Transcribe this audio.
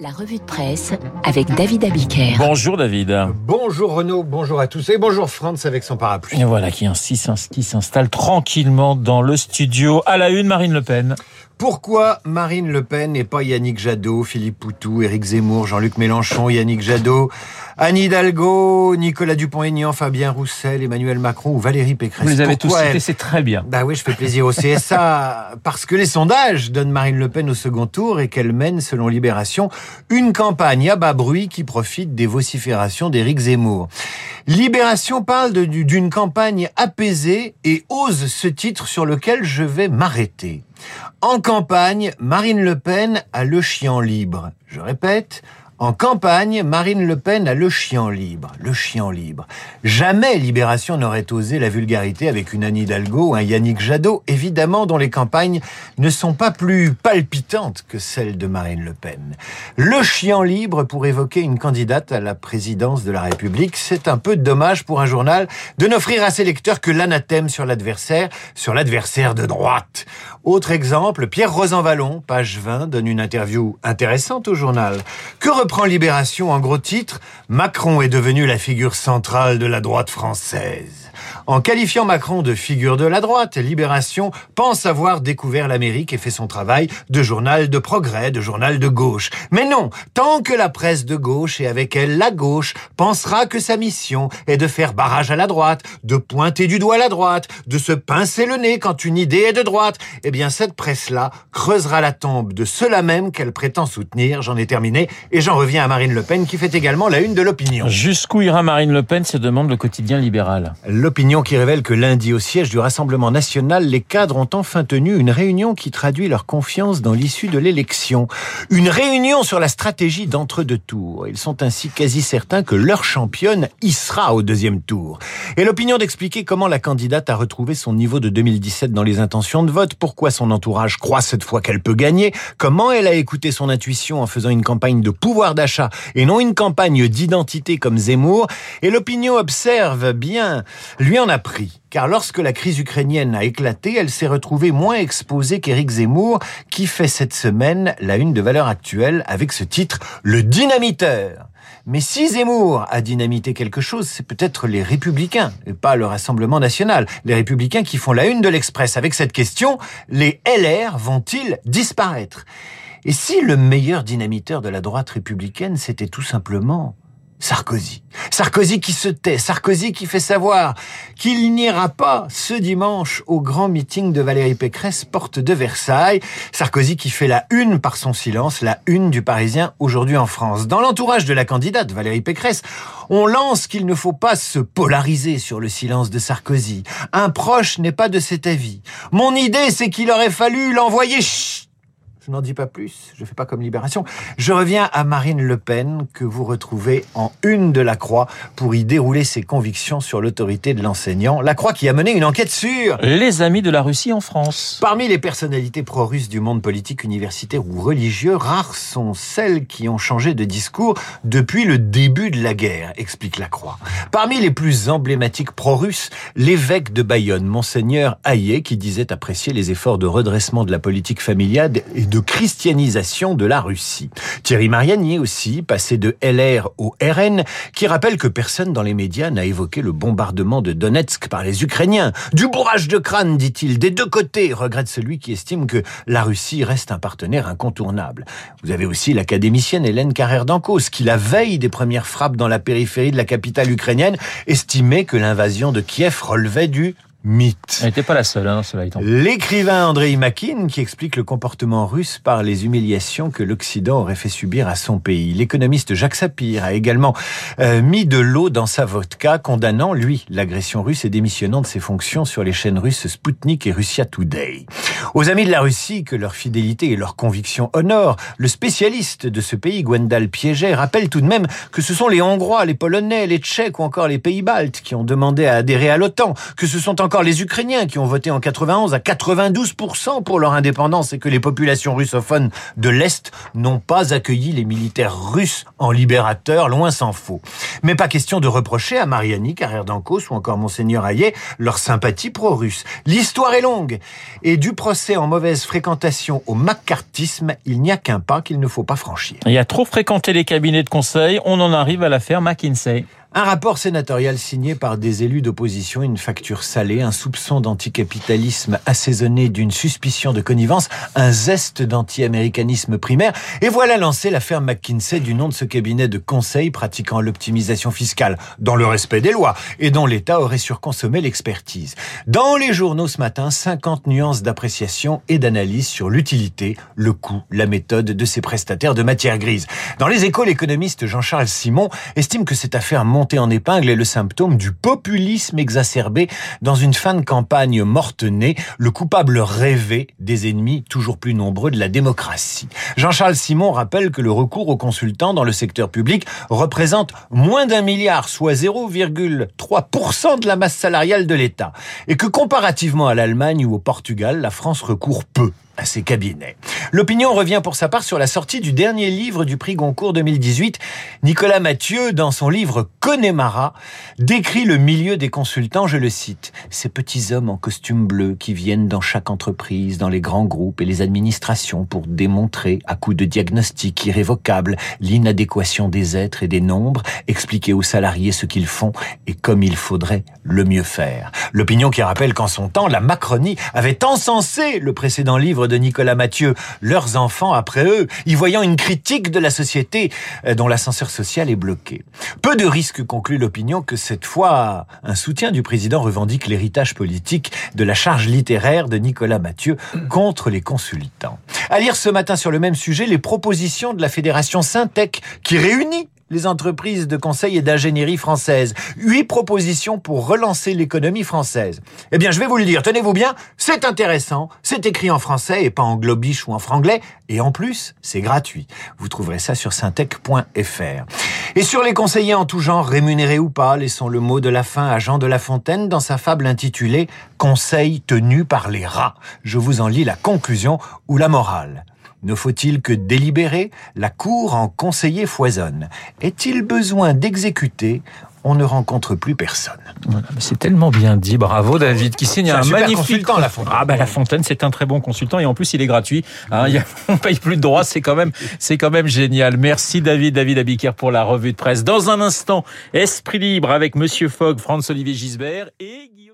La revue de presse avec David Abiker. Bonjour David. Bonjour Renaud, bonjour à tous et bonjour Franz avec son parapluie. Et voilà qui, qui s'installe tranquillement dans le studio. À la une, Marine Le Pen. Pourquoi Marine Le Pen et pas Yannick Jadot, Philippe Poutou, Éric Zemmour, Jean-Luc Mélenchon, Yannick Jadot, Anne Hidalgo, Nicolas Dupont-Aignan, Fabien Roussel, Emmanuel Macron ou Valérie Pécresse Vous les avez Pourquoi tous cités, c'est très bien. Bah oui, je fais plaisir au CSA parce que les sondages donnent Marine Le Pen au second tour et qu'elle mène, selon Libération, une campagne à bas bruit qui profite des vociférations d'Éric Zemmour. Libération parle d'une campagne apaisée et ose ce titre sur lequel je vais m'arrêter. En campagne, Marine Le Pen a le chien libre. Je répète, en campagne, Marine Le Pen a le chien libre. Le chien libre. Jamais Libération n'aurait osé la vulgarité avec une Anne Hidalgo un Yannick Jadot, évidemment, dont les campagnes ne sont pas plus palpitantes que celles de Marine Le Pen. Le chien libre pour évoquer une candidate à la présidence de la République, c'est un peu dommage pour un journal de n'offrir à ses lecteurs que l'anathème sur l'adversaire, sur l'adversaire de droite. Autre exemple, Pierre Rosanvallon, page 20, donne une interview intéressante au journal. Que reprend Libération en gros titre Macron est devenu la figure centrale de la droite française. En qualifiant Macron de figure de la droite, Libération pense avoir découvert l'Amérique et fait son travail de journal de progrès, de journal de gauche. Mais non, tant que la presse de gauche et avec elle la gauche pensera que sa mission est de faire barrage à la droite, de pointer du doigt la droite, de se pincer le nez quand une idée est de droite, eh bien cette presse-là creusera la tombe de ceux-là même qu'elle prétend soutenir. J'en ai terminé et j'en reviens à Marine Le Pen qui fait également la une de l'opinion. Jusqu'où ira Marine Le Pen se demande le quotidien libéral. L'opinion qui révèle que lundi au siège du Rassemblement national, les cadres ont enfin tenu une réunion qui traduit leur confiance dans l'issue de l'élection. Une réunion sur la stratégie d'entre-deux tours. Ils sont ainsi quasi certains que leur championne y sera au deuxième tour. Et l'opinion d'expliquer comment la candidate a retrouvé son niveau de 2017 dans les intentions de vote, pourquoi son entourage croit cette fois qu'elle peut gagner, comment elle a écouté son intuition en faisant une campagne de pouvoir d'achat et non une campagne d'identité comme Zemmour. Et l'opinion observe bien, lui en a pris. Car lorsque la crise ukrainienne a éclaté, elle s'est retrouvée moins exposée qu'Éric Zemmour, qui fait cette semaine la une de valeur actuelle avec ce titre, Le Dynamiteur. Mais si Zemmour a dynamité quelque chose, c'est peut-être les Républicains, et pas le Rassemblement National. Les Républicains qui font la une de l'Express avec cette question, les LR vont-ils disparaître? Et si le meilleur dynamiteur de la droite républicaine, c'était tout simplement Sarkozy? Sarkozy qui se tait, Sarkozy qui fait savoir qu'il n'ira pas ce dimanche au grand meeting de Valérie Pécresse, porte de Versailles. Sarkozy qui fait la une par son silence, la une du Parisien aujourd'hui en France. Dans l'entourage de la candidate Valérie Pécresse, on lance qu'il ne faut pas se polariser sur le silence de Sarkozy. Un proche n'est pas de cet avis. Mon idée, c'est qu'il aurait fallu l'envoyer... Je n'en dis pas plus, je fais pas comme Libération. Je reviens à Marine Le Pen, que vous retrouvez en une de la Croix pour y dérouler ses convictions sur l'autorité de l'enseignant. La Croix qui a mené une enquête sur... Les amis de la Russie en France. Parmi les personnalités pro-russes du monde politique, universitaire ou religieux, rares sont celles qui ont changé de discours depuis le début de la guerre, explique la Croix. Parmi les plus emblématiques pro-russes, l'évêque de Bayonne, Monseigneur Hayet, qui disait apprécier les efforts de redressement de la politique familiale et de christianisation de la Russie. Thierry Mariani aussi, passé de LR au RN, qui rappelle que personne dans les médias n'a évoqué le bombardement de Donetsk par les Ukrainiens. Du bourrage de crâne, dit-il, des deux côtés, regrette celui qui estime que la Russie reste un partenaire incontournable. Vous avez aussi l'académicienne Hélène Carrère d'Ancos, qui la veille des premières frappes dans la périphérie de la capitale ukrainienne, estimait que l'invasion de Kiev relevait du mythe. Elle n'était pas la seule, hein, cela étant. L'écrivain Andrei Makin qui explique le comportement russe par les humiliations que l'Occident aurait fait subir à son pays. L'économiste Jacques Sapir a également euh, mis de l'eau dans sa vodka, condamnant, lui, l'agression russe et démissionnant de ses fonctions sur les chaînes russes Sputnik et Russia Today. Aux amis de la Russie, que leur fidélité et leur conviction honorent, le spécialiste de ce pays, Gwendal Piéget, rappelle tout de même que ce sont les Hongrois, les Polonais, les Tchèques ou encore les pays baltes qui ont demandé à adhérer à l'OTAN, que ce sont encore les Ukrainiens qui ont voté en 91 à 92% pour leur indépendance et que les populations russophones de l'Est n'ont pas accueilli les militaires russes en libérateurs, loin s'en faut. Mais pas question de reprocher à Mariani, Carrère d'Ancos ou encore Monseigneur Hayet leur sympathie pro-russe. L'histoire est longue et du procès en mauvaise fréquentation au macartisme, il n'y a qu'un pas qu'il ne faut pas franchir. Il y a trop fréquenté les cabinets de conseil, on en arrive à l'affaire McKinsey. Un rapport sénatorial signé par des élus d'opposition, une facture salée, un soupçon d'anticapitalisme assaisonné d'une suspicion de connivence, un zeste d'anti-américanisme primaire. Et voilà lancé l'affaire McKinsey du nom de ce cabinet de conseil pratiquant l'optimisation fiscale dans le respect des lois et dont l'État aurait surconsommé l'expertise. Dans les journaux ce matin, 50 nuances d'appréciation et d'analyse sur l'utilité, le coût, la méthode de ces prestataires de matière grise. Dans les échos, l'économiste Jean-Charles Simon estime que cette affaire en épingle est le symptôme du populisme exacerbé dans une fin de campagne morte-née, le coupable rêvé des ennemis toujours plus nombreux de la démocratie. Jean-Charles Simon rappelle que le recours aux consultants dans le secteur public représente moins d'un milliard, soit 0,3% de la masse salariale de l'État. Et que comparativement à l'Allemagne ou au Portugal, la France recourt peu à ses cabinets. L'opinion revient pour sa part sur la sortie du dernier livre du prix Goncourt 2018. Nicolas Mathieu, dans son livre Connemara, décrit le milieu des consultants, je le cite, ces petits hommes en costume bleu qui viennent dans chaque entreprise, dans les grands groupes et les administrations pour démontrer, à coup de diagnostic irrévocable, l'inadéquation des êtres et des nombres, expliquer aux salariés ce qu'ils font et comme il faudrait le mieux faire. L'opinion qui rappelle qu'en son temps, la Macronie avait encensé le précédent livre de Nicolas Mathieu, leurs enfants après eux, y voyant une critique de la société euh, dont l'ascenseur social est bloqué. Peu de risques, conclut l'opinion, que cette fois, un soutien du président revendique l'héritage politique de la charge littéraire de Nicolas Mathieu contre les consultants. À lire ce matin sur le même sujet les propositions de la Fédération Syntec qui réunit les entreprises de conseil et d'ingénierie françaises. Huit propositions pour relancer l'économie française. Eh bien, je vais vous le dire, tenez-vous bien, c'est intéressant, c'est écrit en français et pas en globiche ou en franglais, et en plus, c'est gratuit. Vous trouverez ça sur syntec.fr. Et sur les conseillers en tout genre, rémunérés ou pas, laissons le mot de la fin à Jean de La Fontaine dans sa fable intitulée Conseil tenu par les rats. Je vous en lis la conclusion ou la morale. Ne faut-il que délibérer? La cour en conseiller foisonne. Est-il besoin d'exécuter? On ne rencontre plus personne. Voilà, c'est tellement bien dit, bravo David, qui signe un, un magnifique consultant La Fontaine. Ah bah La Fontaine, c'est un très bon consultant et en plus il est gratuit. Hein, il y a, on paye plus de droits, c'est quand même, c'est quand même génial. Merci David, David Abiker pour la revue de presse. Dans un instant, Esprit libre avec Monsieur Fogg, Franz Olivier Gisbert et Guillaume.